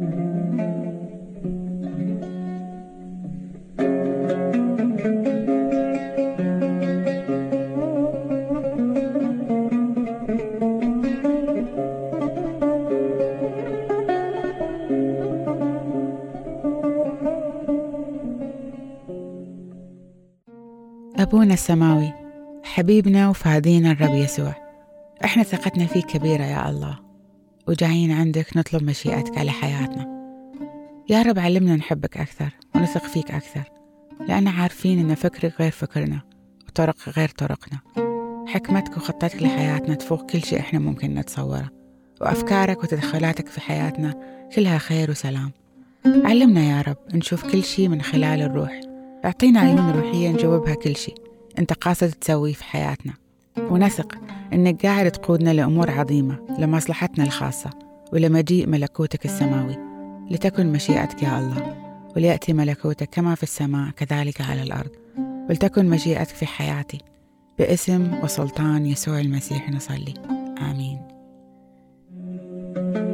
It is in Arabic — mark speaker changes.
Speaker 1: أبونا السماوي حبيبنا وفادينا الرب يسوع. إحنا ثقتنا فيك كبيرة يا الله. وجايين عندك نطلب مشيئتك على حياتنا. يا رب علمنا نحبك أكثر ونثق فيك أكثر لأن عارفين إن فكرك غير فكرنا وطرق غير طرقنا. حكمتك وخطتك لحياتنا تفوق كل شيء إحنا ممكن نتصوره وأفكارك وتدخلاتك في حياتنا كلها خير وسلام. علمنا يا رب نشوف كل شيء من خلال الروح أعطينا عيون روحية نجاوبها كل شيء أنت قاصد تسويه في حياتنا. ونثق أنك قاعد تقودنا لأمور عظيمة لمصلحتنا الخاصة ولمجيء ملكوتك السماوي. لتكن مشيئتك يا الله وليأتي ملكوتك كما في السماء كذلك على الأرض. ولتكن مشيئتك في حياتي باسم وسلطان يسوع المسيح نصلي. آمين. thank you